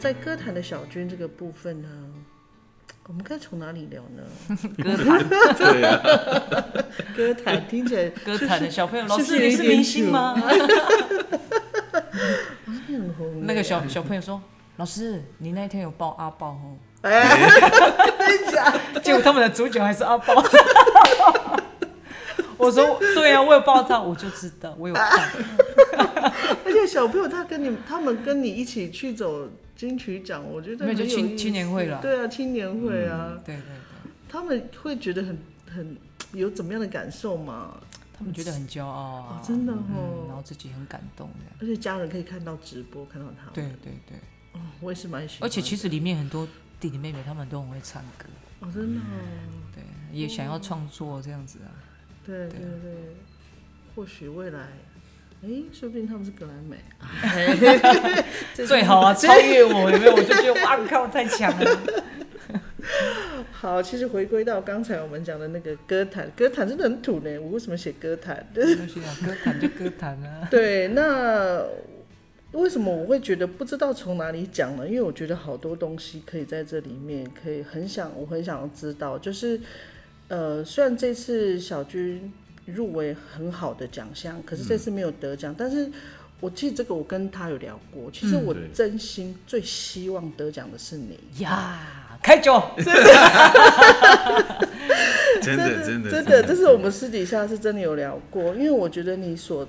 在歌坛的小军这个部分呢，我们该从哪里聊呢？歌坛对啊，歌坛听起来歌坛的小朋友，老师你是明星吗？很 红那个小小朋友说，老师你那一天有抱阿豹哦，哎，真的假的？结果他们的主角还是阿豹。我说 对啊，我有抱他，我就知道，我有看。而且小朋友他跟你他们跟你一起去走金曲奖，我觉得没有就青很有青年会了对啊，青年会啊，对对对，他们会觉得很很有怎么样的感受吗？他们觉得很骄傲真的嗯，然哦，后自己很感动的。而且家人可以看到直播，看到他们。对对对，哦，我也是蛮喜欢。而且其实里面很多弟弟妹妹他们都很会唱歌，哦，真的哦，对，也想要创作这样子啊。对对对，或许未来。哎，说不定他们是格莱美，最好啊，超越我有没有？我就觉得哇靠，太强了。好，其实回归到刚才我们讲的那个歌坛，歌坛真的很土呢。我为什么写歌坛？没关系啊，歌坛就歌坛啊。对，那为什么我会觉得不知道从哪里讲呢？因为我觉得好多东西可以在这里面，可以很想，我很想要知道，就是呃，虽然这次小军入围很好的奖项，可是这次没有得奖，但是。我记得这个，我跟他有聊过。其实我真心最希望得奖的是你，呀，开酒，真的真的真的，这是我们私底下是真的有聊过，因为我觉得你所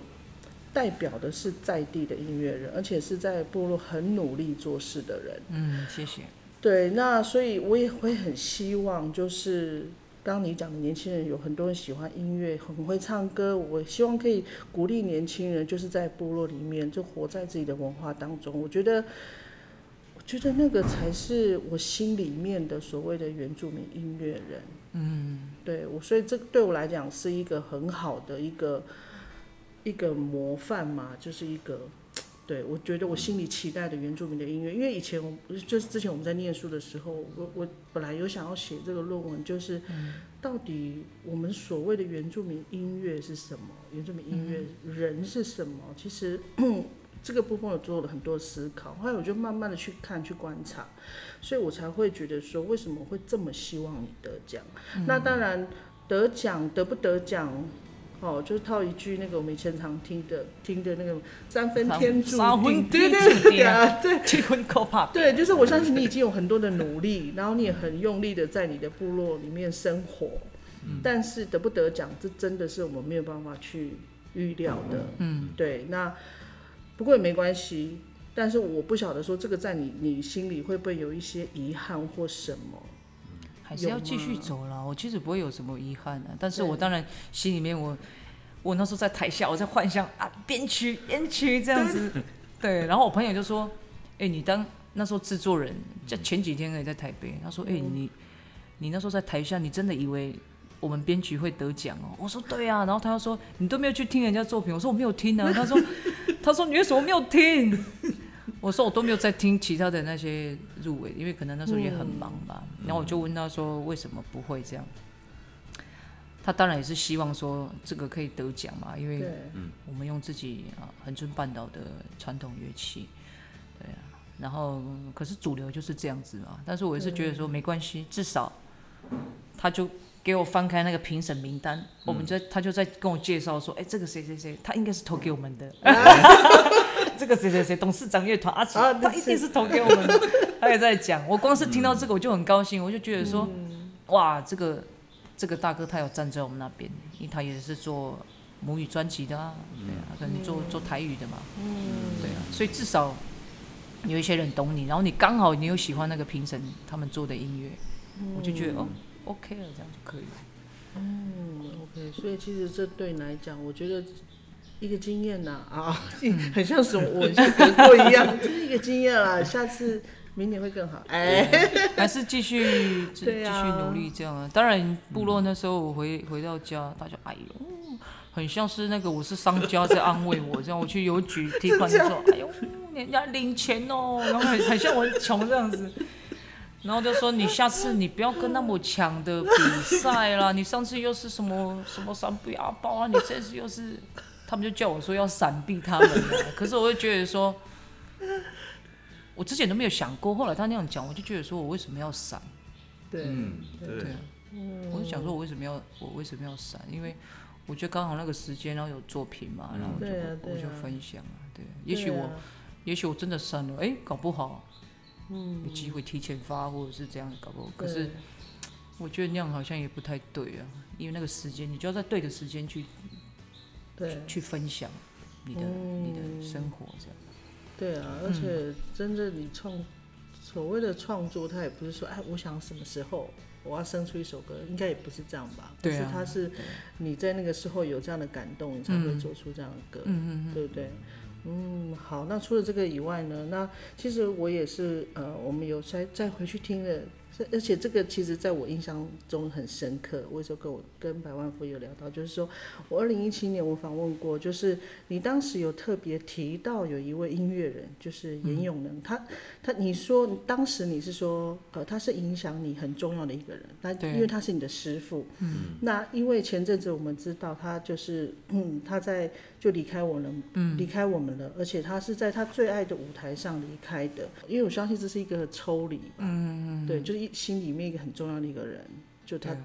代表的是在地的音乐人，而且是在部落很努力做事的人。嗯，谢谢。对，那所以我也会很希望，就是刚刚你讲的年轻人有很多人喜欢音乐，很会唱歌，我希望可以鼓励年轻人，就是在部落里面就活在自己的文化当中。我觉得，我觉得那个才是我心里面的所谓的原住民音乐人。嗯，对我，所以这对我来讲是一个很好的一个一个模范嘛，就是一个，对我觉得我心里期待的原住民的音乐，因为以前我就是之前我们在念书的时候，我我本来有想要写这个论文，就是到底我们所谓的原住民音乐是什么，原住民音乐人是什么？其实 这个部分我做了很多思考，后来我就慢慢的去看去观察，所以我才会觉得说，为什么会这么希望你得奖？那当然得奖得不得奖，哦，就是套一句那个我们以前常听的听的那个三分天注定，对对对。对，就是我相信你已经有很多的努力，然后你也很用力的在你的部落里面生活，但是得不得奖，这真的是我们没有办法去预料的。嗯，对，那不过也没关系，但是我不晓得说这个在你你心里会不会有一些遗憾或什么？还是要继续走了。我其实不会有什么遗憾的、但是我当然心里面我我那时候在台下，我在幻想啊编曲编曲这样子，对。然后我朋友就说：“哎、你当那时候制作人，就前几天也在台北，他说：哎、你你那时候在台下，你真的以为？”我们编曲会得奖哦，我说对啊，然后他又说你都没有去听人家作品，我说我没有听啊，他说 他说你为什么没有听？我说我都没有在听其他的那些入围，因为可能那时候也很忙吧。然后我就问他说为什么不会这样？他当然也是希望说这个可以得奖嘛，因为对，我们用自己啊恒春半岛的传统乐器，对啊。然后可是主流就是这样子嘛，但是我也是觉得说没关系，至少他就给我翻开那个评审名单，我们在他就在跟我介绍说，哎、这个谁谁谁，他应该是投给我们的。这个谁谁谁董事长乐团阿奇，啊他一定是投给我们的。他也在讲，我光是听到这个我就很高兴，我就觉得说，哇，这个这个大哥他有站在我们那边，因为他也是做母语专辑的啊，对啊，可能做做台语的嘛，嗯。对啊，所以至少有一些人懂你，然后你刚好你又喜欢那个评审他们做的音乐，我就觉得哦，OK 了，这样就可以了。嗯，OK，所以其实这对你来讲，我觉得一个经验呐啊，很像是我以前得过一样，就是一个经验啦。下次明年会更好。哎，还是继续继续努力这样啊。当然，部落那时候我回回到家，大家哎呦，很像是那个我是商家在安慰我，这样我去邮局提款的时候，哎呦，人家领钱哦，然后很很像我很穷这样子。然后就说你下次你不要跟那么强的比赛啦，你上次又是什么什么闪避阿包啊，你这次又是，他们就叫我说要闪避他们啊。可是我会觉得说，我之前都没有想过，后来他那样讲，我就觉得说我为什么要闪？对，嗯，对。我就想说我为什么要我为什么要闪？因为我觉得刚好那个时间，然后有作品嘛，然后我就、啊我就啊。分享啊，对，也许我、啊。也许我真的删了，哎，搞不好，嗯，有机会提前发或者是这样，搞不好，可是我觉得那样好像也不太对啊，因为那个时间，你就要在对的时间去对去分享你的、你的生活这样。对啊，而且真正你创所谓的创作，它也不是说哎，我想什么时候我要生出一首歌，应该也不是这样吧？对啊是它是你在那个时候有这样的感动，你才会做出这样的歌，嗯嗯对不对？嗯，好，那除了这个以外呢？那其实我也是，呃，我们有再再回去听了，是而且这个其实在我印象中很深刻。我有时候跟我跟百万富有聊到，就是说我二零一七年我访问过，就是你当时有特别提到有一位音乐人，就是严永能，他他你说当时你是说，呃，他是影响你很重要的一个人，那因为他是你的师傅，嗯，那因为前阵子我们知道他就是，嗯，他在就离开我了，嗯，离开我们了，而且他是在他最爱的舞台上离开的，因为我相信这是一个抽离吧，嗯对，就是一心里面一个很重要的一个人，就他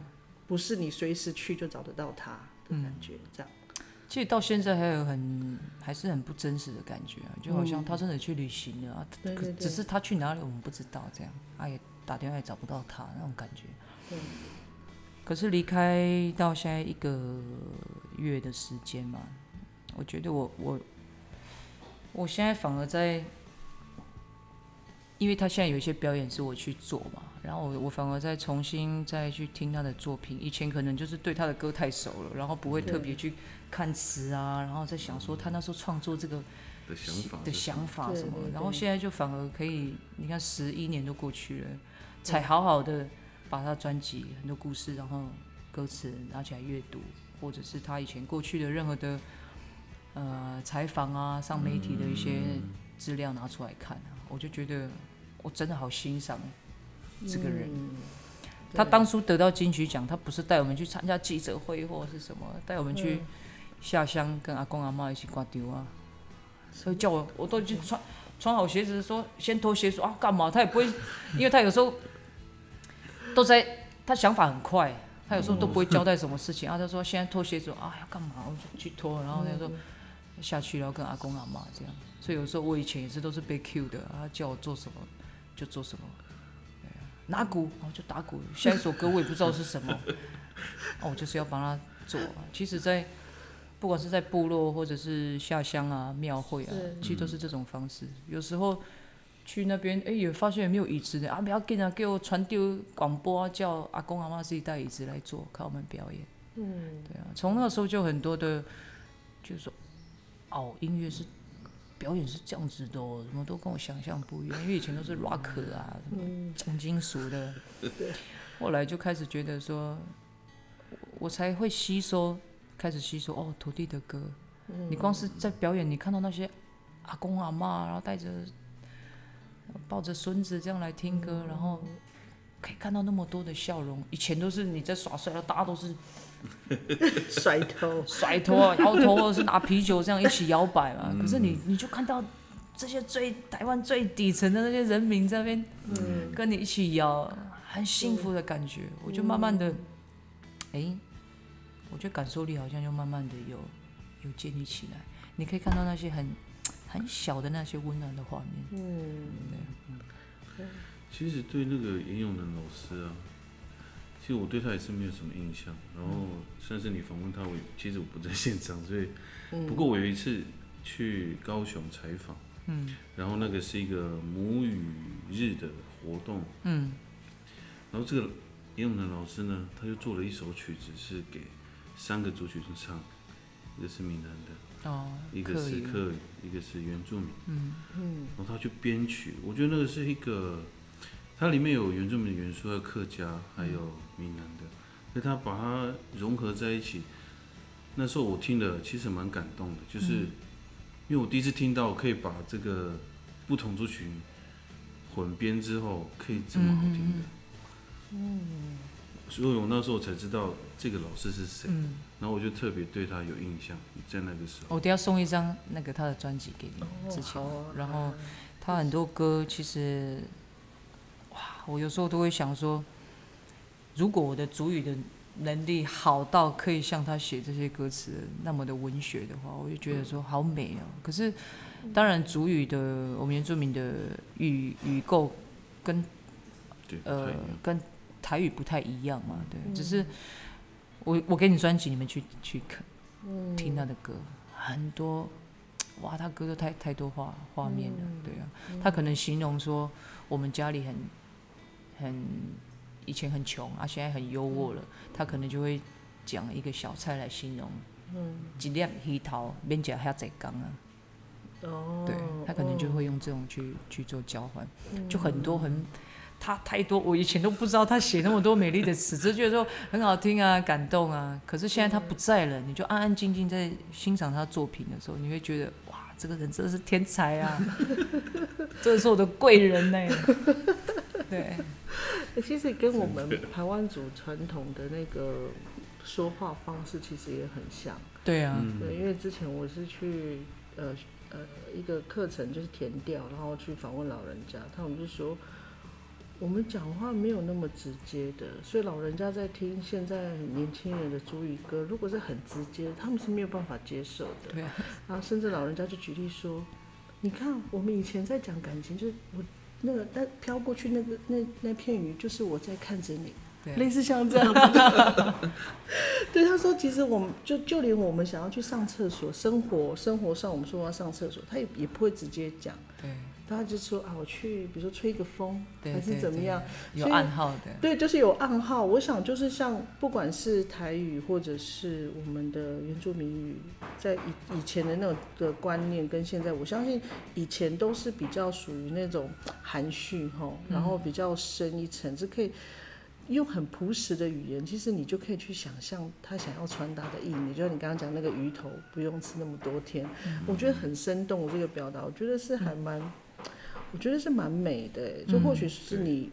不是你随时去就找得到他的感觉，这样，其实到现在还有很还是很不真实的感觉啊，就好像他真的去旅行了啊，可只是他去哪里我们不知道，这样他也打电话也找不到他那种感觉。对。可是离开到现在一个月的时间嘛，我觉得我我我现在反而在，因为他现在有一些表演是我去做嘛，然后我我反而再重新再去听他的作品。以前可能就是对他的歌太熟了，然后不会特别去看词啊，然后在想说他那时候创作这个的想法的想法什么然后现在就反而可以，你看十一年都过去了，才好好的把他专辑很多故事，然后歌词拿起来阅读，或者是他以前过去的任何的呃采访啊、上媒体的一些资料拿出来看啊，我就觉得我真的好欣赏这个人。嗯他当初得到金曲奖，他不是带我们去参加记者会或者是什么，带我们去下乡跟阿公阿妈一起挂丢啊，所以叫我我都已经穿穿好鞋子说先脱鞋说啊干嘛？他也不会，因为他有时候都在他想法很快，他有时候都不会交代什么事情啊。他说现在脱鞋子啊要干嘛？我就去脱，然后他说下去然后跟阿公阿妈这样。所以有时候我以前也是都是被 Q 的，他叫我做什么就做什么。对啊拿鼓，然后就打鼓。下一首歌我也不知道是什么，哦，我就是要帮他做啊。其实在，不管是在部落或者是下乡啊、庙会啊，其实都是这种方式。有时候去那边，哎、也发现也没有椅子的啊，不要紧啊，给我传丢广播啊，叫阿公阿妈自己带椅子来做，看我们表演。嗯，对啊，从那个时候就很多的，就是说，哦，音乐是表演是这样子的哦，什么都跟我想象不一样，因为以前都是 rock 啊，什么重金属的，后来就开始觉得说，我我才会吸收，开始吸收哦，土地的歌，你光是在表演，你看到那些阿公阿妈，然后带着抱着孙子这样来听歌，然后可以看到那么多的笑容，以前都是你在耍帅，大家都是。甩头，甩头啊、摇头，或者是拿啤酒这样一起摇摆嘛。可是你你就看到这些最台湾最底层的那些人民在那边嗯，跟你一起摇，很幸福的感觉。我就慢慢的，哎、我觉得感受力好像就慢慢的有有建立起来。你可以看到那些很很小的那些温暖的画面。嗯，其实对那个严永能老师啊，其实我对他也是没有什么印象。然后甚至你访问他，我其实我不在现场，所以不过我有一次去高雄采访，嗯。然后那个是一个母语日的活动，嗯。然后这个严永能老师呢，他就做了一首曲子是给三个族群唱，一个是闽南的，哦，一个是客语，一个是原住民。嗯。然后他去编曲，我觉得那个是一个，它里面有原住民的元素，还有客家，还有闽南的，所以他把它融合在一起。那时候我听的其实蛮感动的，就是、因为我第一次听到可以把这个不同族群混编之后，可以这么好听的。嗯，所以我那时候才知道这个老师是谁，嗯，然后我就特别对他有印象，在那个时候。我等一下送一张那个他的专辑给你，之前然后他很多歌其实，哇，我有时候都会想说，如果我的主语的能力好到可以像他写这些歌词那么的文学的话，我就觉得说好美哦。可是，当然主语的我们原住民的语语构跟对，呃跟台语不太一样嘛，对，只是我我给你专辑，你们去去看听他的歌，很多哇，他歌都太太多画画面了，对啊，他可能形容说我们家里很很以前很穷啊，现在很优渥了，他可能就会讲一个小菜来形容，嗯。一粒鱼头免食遐济工啊，哦，对他可能就会用这种去去做交换，就很多嗯很他太多，我以前都不知道他写那么多美丽的词，只是觉得说很好听啊，感动啊。可是现在他不在了，你就安安静静在欣赏他作品的时候，你会觉得哇，这个人真的是天才啊，真的是我的贵人呢、对，欸 其实跟我们台湾族传统的那个说话方式其实也很像。对啊，嗯。对，因为之前我是去呃呃一个课程就是填调，然后去访问老人家，他们就说我们讲话没有那么直接的，所以老人家在听现在年轻人的主语歌，如果是很直接，他们是没有办法接受的。对。啊，然后甚至老人家就举例说，你看我们以前在讲感情，就是我那个那飘过去那个那那片云，就是我在看着你。类似像这样子的。对，他说，其实我们就就连我们想要去上厕所，生活生活上我们说要上厕所，他也也不会直接讲，对他就说啊，我去，比如说吹个风，对，还是怎么样，有暗号的，对，就是有暗号。我想就是像不管是台语或者是我们的原住民语，在以以前的那种的观念跟现在，我相信以前都是比较属于那种含蓄哈，然后比较深一层，是可以用很朴实的语言，其实你就可以去想象他想要传达的意义。就像你刚刚讲那个鱼头不用吃那么多天，我觉得很生动这个表达，我觉得是还蛮，我觉得是蛮美的欸。就或许是你。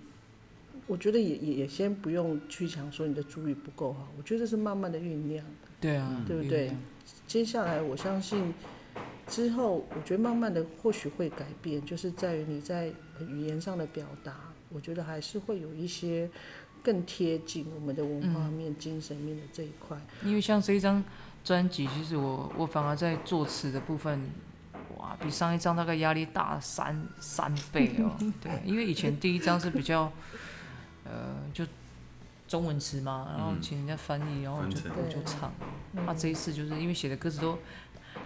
我觉得也也也先不用去想说你的主语不够好，我觉得这是慢慢的酝酿。对啊，对不对接下来我相信之后，我觉得慢慢的或许会改变，就是在于你在语言上的表达，我觉得还是会有一些更贴近我们的文化面、精神面的这一块。因为像这一张专辑，其实我我反而在作词的部分，哇，比上一张大概压力大三三倍哦。对，因为以前第一张是比较，呃，就中文词嘛，然后嗯请人家翻译，然后就就唱。那啊，这一次就是因为写的歌词都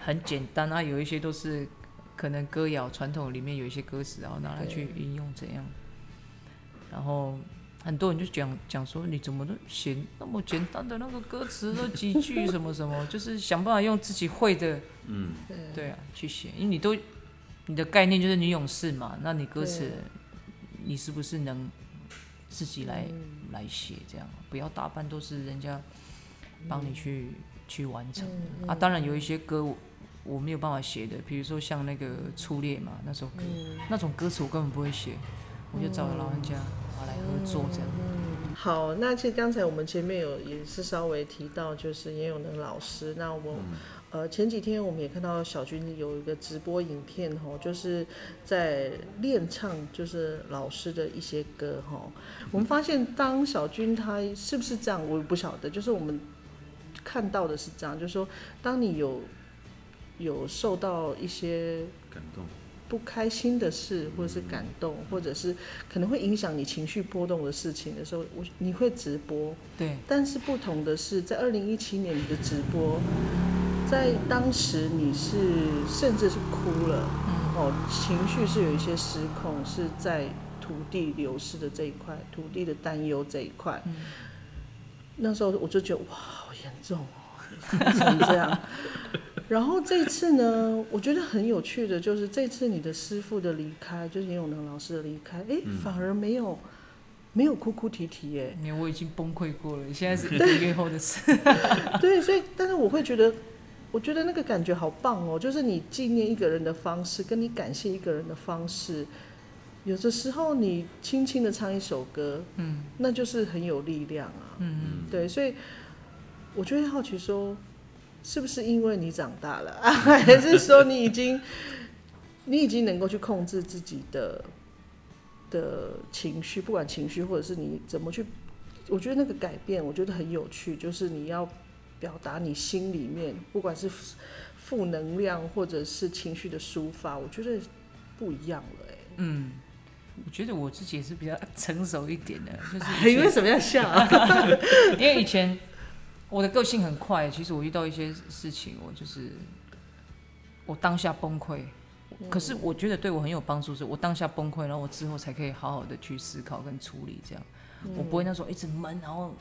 很简单啊，有一些都是可能歌谣传统里面有一些歌词，然后拿来去应用怎样，然后很多人就讲讲说你怎么都写那么简单的那个歌词，那几句什么什么，就是想办法用自己会的，嗯，对。对啊，去写，因为你都你的概念就是女勇士嘛，那你歌词你是不是能自己来、嗯。来写这样，不要大半都是人家帮你去、去完成。嗯啊，当然有一些歌我我没有办法写的，比如说像那个初恋嘛那首歌，嗯。那种歌词我根本不会写，我就找老人家啊来合作这样。好，那其实刚才我们前面有也是稍微提到，就是严永能老师。那我、呃前几天我们也看到小军有一个直播影片吼，就是在练唱，就是老师的一些歌哈。我们发现当小军他是不是这样，我也不晓得。就是我们看到的是这样，就是说当你有有受到一些感动，不开心的事，或者是感动，或者是可能会影响你情绪波动的事情的时候，我你会直播。对，但是不同的是，在二零一七年你的直播，在当时你是甚至是哭了，哦，情绪是有一些失控，是在土地流失的这一块，土地的担忧这一块。那时候我就觉得哇，好严重哦，成这样。然后这次呢，我觉得很有趣的就是这次你的师傅的离开，就是严永能老师的离开，哎，反而没有没有哭哭啼啼耶。因为我已经崩溃过了，现在是一个月后的事。对，所以但是我会觉得，我觉得那个感觉好棒哦，就是你纪念一个人的方式，跟你感谢一个人的方式，有的时候你轻轻的唱一首歌，嗯那就是很有力量啊。嗯对，所以我就会好奇说，是不是因为你长大了，还是说你已经你已经能够去控制自己的的情绪，不管情绪或者是你怎么去，我觉得那个改变，我觉得很有趣，就是你要表达你心里面，不管是负能量或者是情绪的抒发，我觉得不一样了、哎，嗯，我觉得我自己也是比较成熟一点的，就是 为什么要笑啊？因为以前我的个性很快，其实我遇到一些事情，我就是我当下崩溃。可是我觉得对我很有帮助，是我当下崩溃，然后我之后才可以好好的去思考跟处理，这样、我不会那时候一直闷，然后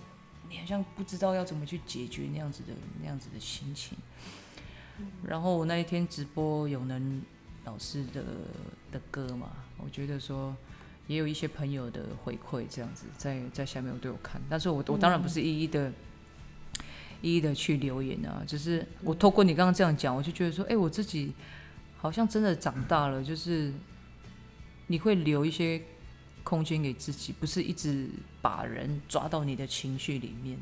你好像不知道要怎么去解决那样子的那样子的心情。然后我那一天直播有能老师的的歌嘛，我觉得说也有一些朋友的回馈这样子，在在下面我都有看，但是我我当然不是一一的。一一的去留言啊，只是我透过你刚刚这样讲，我就觉得说，哎、我自己好像真的长大了，就是你会留一些空间给自己，不是一直把人抓到你的情绪里面。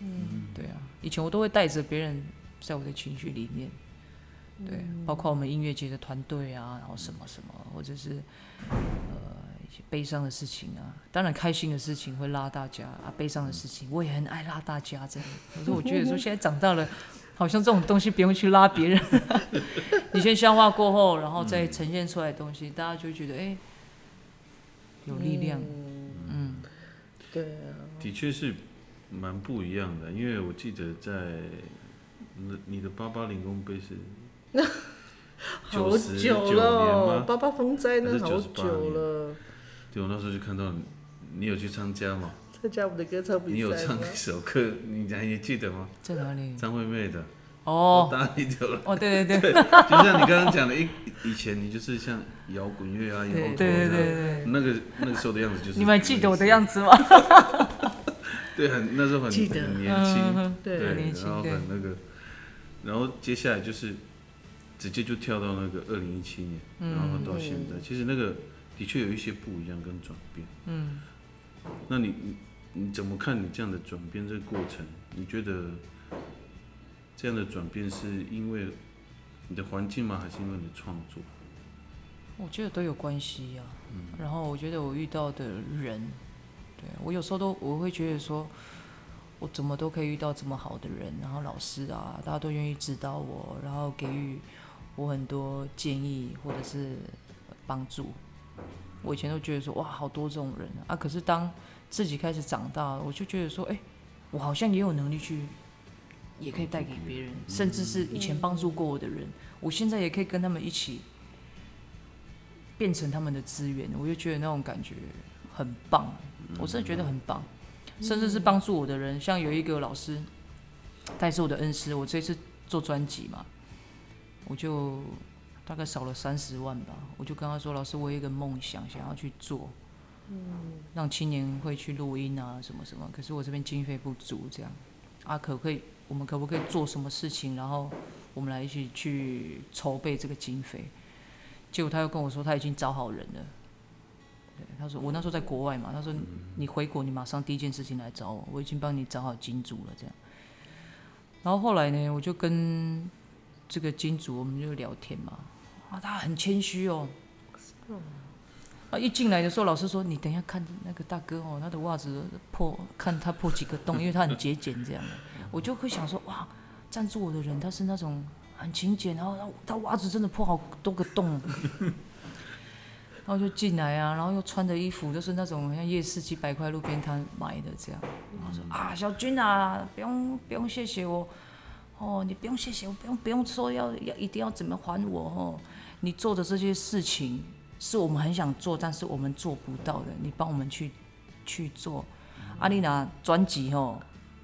嗯，对啊，以前我都会带着别人在我的情绪里面，对，包括我们音乐节的团队啊，然后什么什么，或者是呃一些悲伤的事情啊，当然开心的事情会拉大家啊，悲伤的事情我也很爱拉大家这样。可是我觉得说现在长大了，好像这种东西不用去拉别人，你先消化过后，然后再呈现出来的东西，大家就会觉得哎、有力量。嗯，对啊，的确是蛮不一样的，因为我记得在你的你的八八零公杯是 好久九了？八八风灾那好98久了。对，我那时候就看到你，你有去参加嘛？参加我们的歌唱比你有？唱一首歌，你还记得吗？在哪里？张惠妹的，哦我答你丢了。哦，对对对 对，就像你刚刚讲的，以以前你就是像摇滚乐啊、摇头对对对，对对，那个那个时候的样子就是。你们还记得我的样子吗？对，很那时候很记得很年轻，嗯对对，年轻然后很那个，然后接下来就是直接就跳到那个二零一七年，然后到现在，其实那个的确有一些不一样跟转变。嗯，那你你你怎么看你这样的转变这个过程？你觉得这样的转变是因为你的环境吗？还是因为你的创作？我觉得都有关系呀、嗯然后我觉得我遇到的人，对我有时候都我会觉得说，我怎么都可以遇到这么好的人，然后老师啊，大家都愿意指导我，然后给予我很多建议或者是帮助。我以前都觉得说哇，好多这种人啊，可是当自己开始长大，我就觉得说，哎、我好像也有能力去，也可以带给别人，甚至是以前帮助过我的人，我现在也可以跟他们一起变成他们的资源，我就觉得那种感觉很棒，我真的觉得很棒。甚至是帮助我的人，像有一个老师，他也是我的恩师。我这次做专辑嘛，我就大概少了三十万吧，我就跟他说：“老师，我有一个梦想，想要去做，嗯让青年会去录音啊，什么什么。可是我这边经费不足，这样啊，可不可以？我们可不可以做什么事情？然后我们来一起去筹备这个经费。”结果他又跟我说他已经找好人了。对，他说我那时候在国外嘛，他说你回国你马上第一件事情来找我，我已经帮你找好金主了这样。然后后来呢，我就跟这个金主我们就聊天嘛，啊，他很谦虚哦。啊，一进来的时候，老师说：“你等一下看那个大哥哦，他的袜子破，看他破几个洞，因为他很节俭这样。”我就会想说：“哇，赞助我的人他是那种很勤俭，然后他他袜子真的破好多个洞。”然后就进来啊，然后又穿的衣服都是那种像夜市几百块路边摊买的这样。然后说啊，小军啊，不用不用谢谢我，哦，你不用谢谢我，不用不用说要要一定要怎么还我哦，你做的这些事情是我们很想做，但是我们做不到的，你帮我们去去做。啊，你拿专辑吼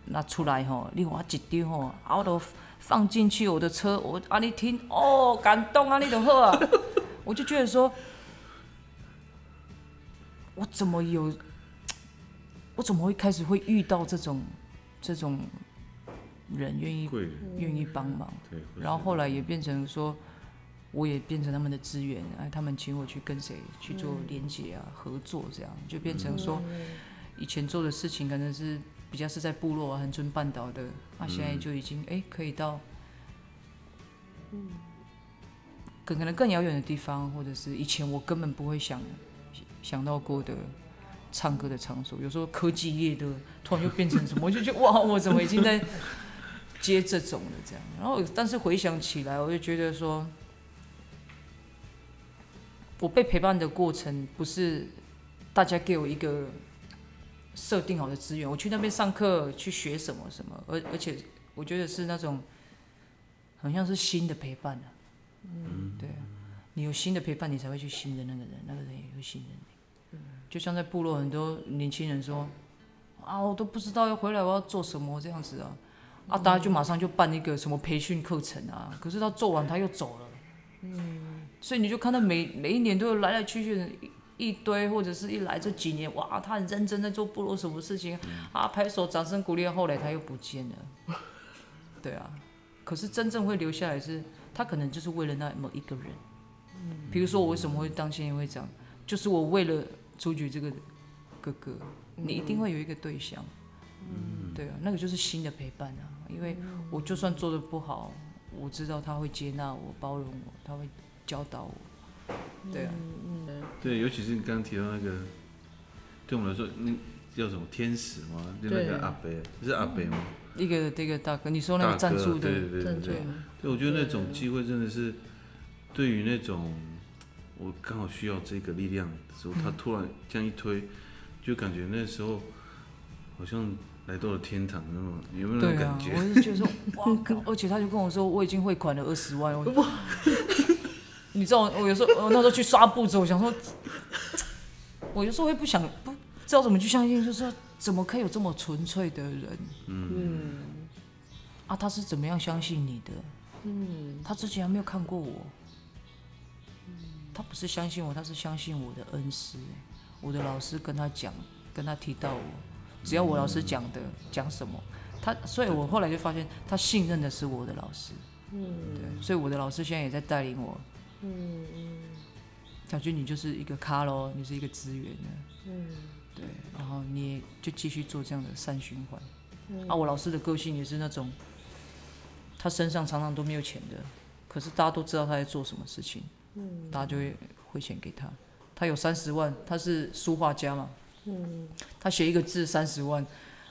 拿出来吼，你我一张吼，啊我都放进去我的车，我啊你听哦，感动啊，你就好啊，我就觉得说。我怎么有？我怎么会开始会遇到这种这种人愿意，愿意帮忙？然后后来也变成说，我也变成他们的资源，哎，他们请我去跟谁去做连接啊、合作，这样就变成说，以前做的事情可能是比较是在部落啊、恒春半岛的，啊，现在就已经哎可以到嗯可可能更遥远的地方，或者是以前我根本不会想想到过的唱歌的场所。有时候科技业的突然就变成什么，我就觉得哇，我怎么已经在接这种了这样。然后，但是回想起来，我就觉得说，我被陪伴的过程不是大家给我一个设定好的资源，我去那边上课去学什么什么，而而且我觉得是那种好像是新的陪伴啊。嗯，对啊，你有新的陪伴，你才会去信任那个人，那个人也会信任你。就像在部落，很多年轻人说啊，我都不知道要回来我要做什么这样子啊，啊，大家就马上就办一个什么培训课程啊，可是他做完他又走了。嗯，所以你就看到每每一年都有来来去去的一一堆，或者是一来这几年，哇，他很认真在做部落什么事情啊，拍手掌声鼓励，后来他又不见了。对啊，可是真正会留下来是。他可能就是为了那某一个人，比如说我为什么会当县会长，就是我为了朱局这个哥哥，你一定会有一个对象，对啊，那个就是新的陪伴啊，因为我就算做的不好，我知道他会接纳我、包容我，他会教导我，对啊，对，尤其是你刚刚提到那个，对我们来说，那叫什么天使吗？就那个阿伯，是阿伯吗？一个这个大哥，你说那个赞助的，对对对对，对，我觉得那种机会真的是，对。于那种我刚好需要这个力量的时候，他突然这样一推，就感觉那时候好像来到了天堂那种，有没有那种感觉？我是觉得说，哇靠！而且他就跟我说，我已经汇款了二十万，我，你知道，我有时候我那时候去刷步子，我想说，我有时候会不想不知道怎么去相信，就是说。怎么可以有这么纯粹的人？嗯，啊，他是怎么样相信你的？嗯，他之前还没有看过我。他不是相信我，他是相信我的恩师。我的老师跟他讲，跟他提到我，只要我老师讲的讲什么，他，所以我后来就发现，他信任的是我的老师。嗯，对，所以我的老师现在也在带领我。嗯嗯，小军，你就是一个咖喽，你是一个资源呢。嗯。对，然后你就继续做这样的善循环。啊，我老师的个性也是那种，他身上常常都没有钱的，可是大家都知道他在做什么事情，嗯大家就会汇钱给他。他有三十万，他是书画家嘛，嗯他写一个字三十万，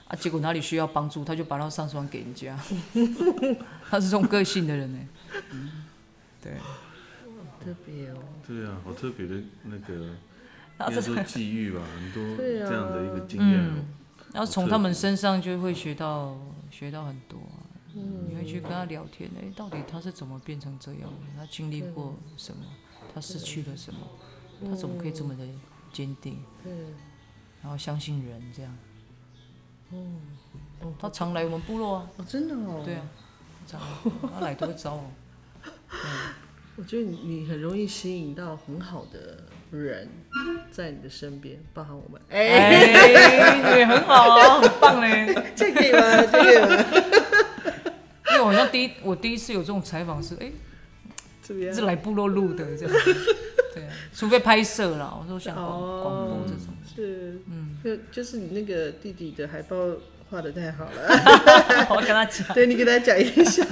啊，结果哪里需要帮助，他就把那三十万给人家。他是这种个性的人呢，嗯对，特别哦。对啊，好特别的那个。应该说际遇吧，很多 这样的一个经验。然后从他们身上就会学到学到很多，嗯你会去跟他聊天，哎，到底他是怎么变成这样的？他经历过什么？他失去了什么？他怎么可以这么的坚定？然后相信人这样。嗯，他常来我们部落啊。哦，真的哦。对啊，常他来都会找我。我觉得你很容易吸引到很好的。人在你的身边，包含我们，哎，也很好，很棒嘞，这可以吗？这可以吗？因为我好像第一，我第一次有这种采访是，哎，是来部落录的这样，对啊，除非拍摄了，我说像广广播这种，是，嗯，就就是你那个弟弟的海报画的太好了，我跟他讲，对你给他讲一下，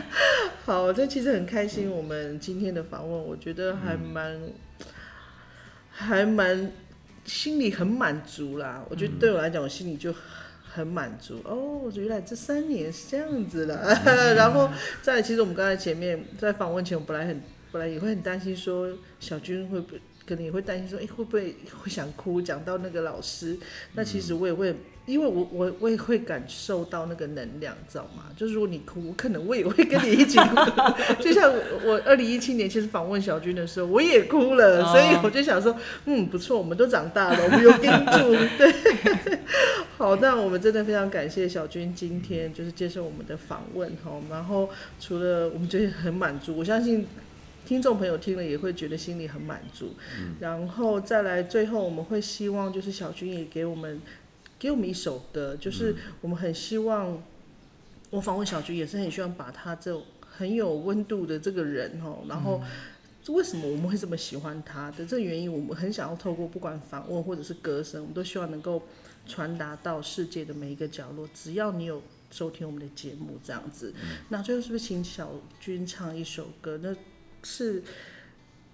好，这其实很开心，我们今天的访问，我觉得还蛮。还蛮心里很满足啦，我觉得对我来讲，我心里就很满足哦。原来这三年是这样子的，然后再其实我们刚才前面在访问前，我本来很本来也会很担心说小军会不会可能也会担心说，哎会不会会想哭？讲到那个老师，那其实我也会。因为我我我也会感受到那个能量，知道吗？就是如果你哭，可能我也会跟你一起哭。就像我二零一七年其实访问小军的时候，我也哭了，所以我就想说，嗯，不错，我们都长大了，我们有盯住。对，好，那我们真的非常感谢小军今天就是接受我们的访问哈。然后除了我们觉得很满足，我相信听众朋友听了也会觉得心里很满足。然后再来最后，我们会希望就是小军也给我们。给我们一首歌，就是我们很希望，我访问小军也是很希望把他这很有温度的这个人哦，然后为什么我们会这么喜欢他的这个原因，我们很想要透过不管访问或者是歌声，我们都希望能够传达到世界的每一个角落。只要你有收听我们的节目，这样子，那最后是不是请小军唱一首歌？那是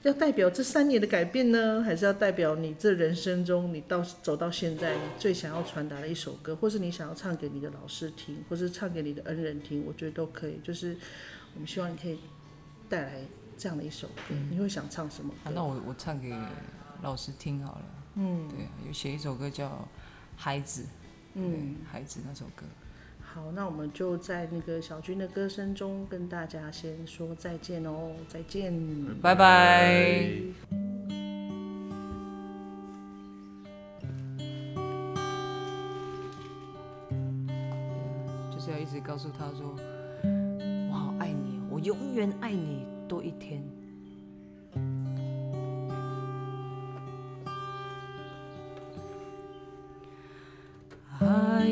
要代表这三年的改变呢，还是要代表你这人生中你到走到现在你最想要传达的一首歌，或是你想要唱给你的老师听，或是唱给你的恩人听，我觉得都可以。就是我们希望你可以带来这样的一首歌，你会想唱什么？那我我唱给老师听好了。嗯，对，有写一首歌叫《孩子》，嗯，孩子那首歌。好，那我们就在那个小军的歌声中跟大家先说再见哦，再见。拜拜。就是要一直告诉他说：“我好爱你，我永远爱你多一天。”哎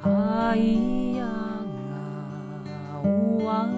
啊咿呀啊，呜啊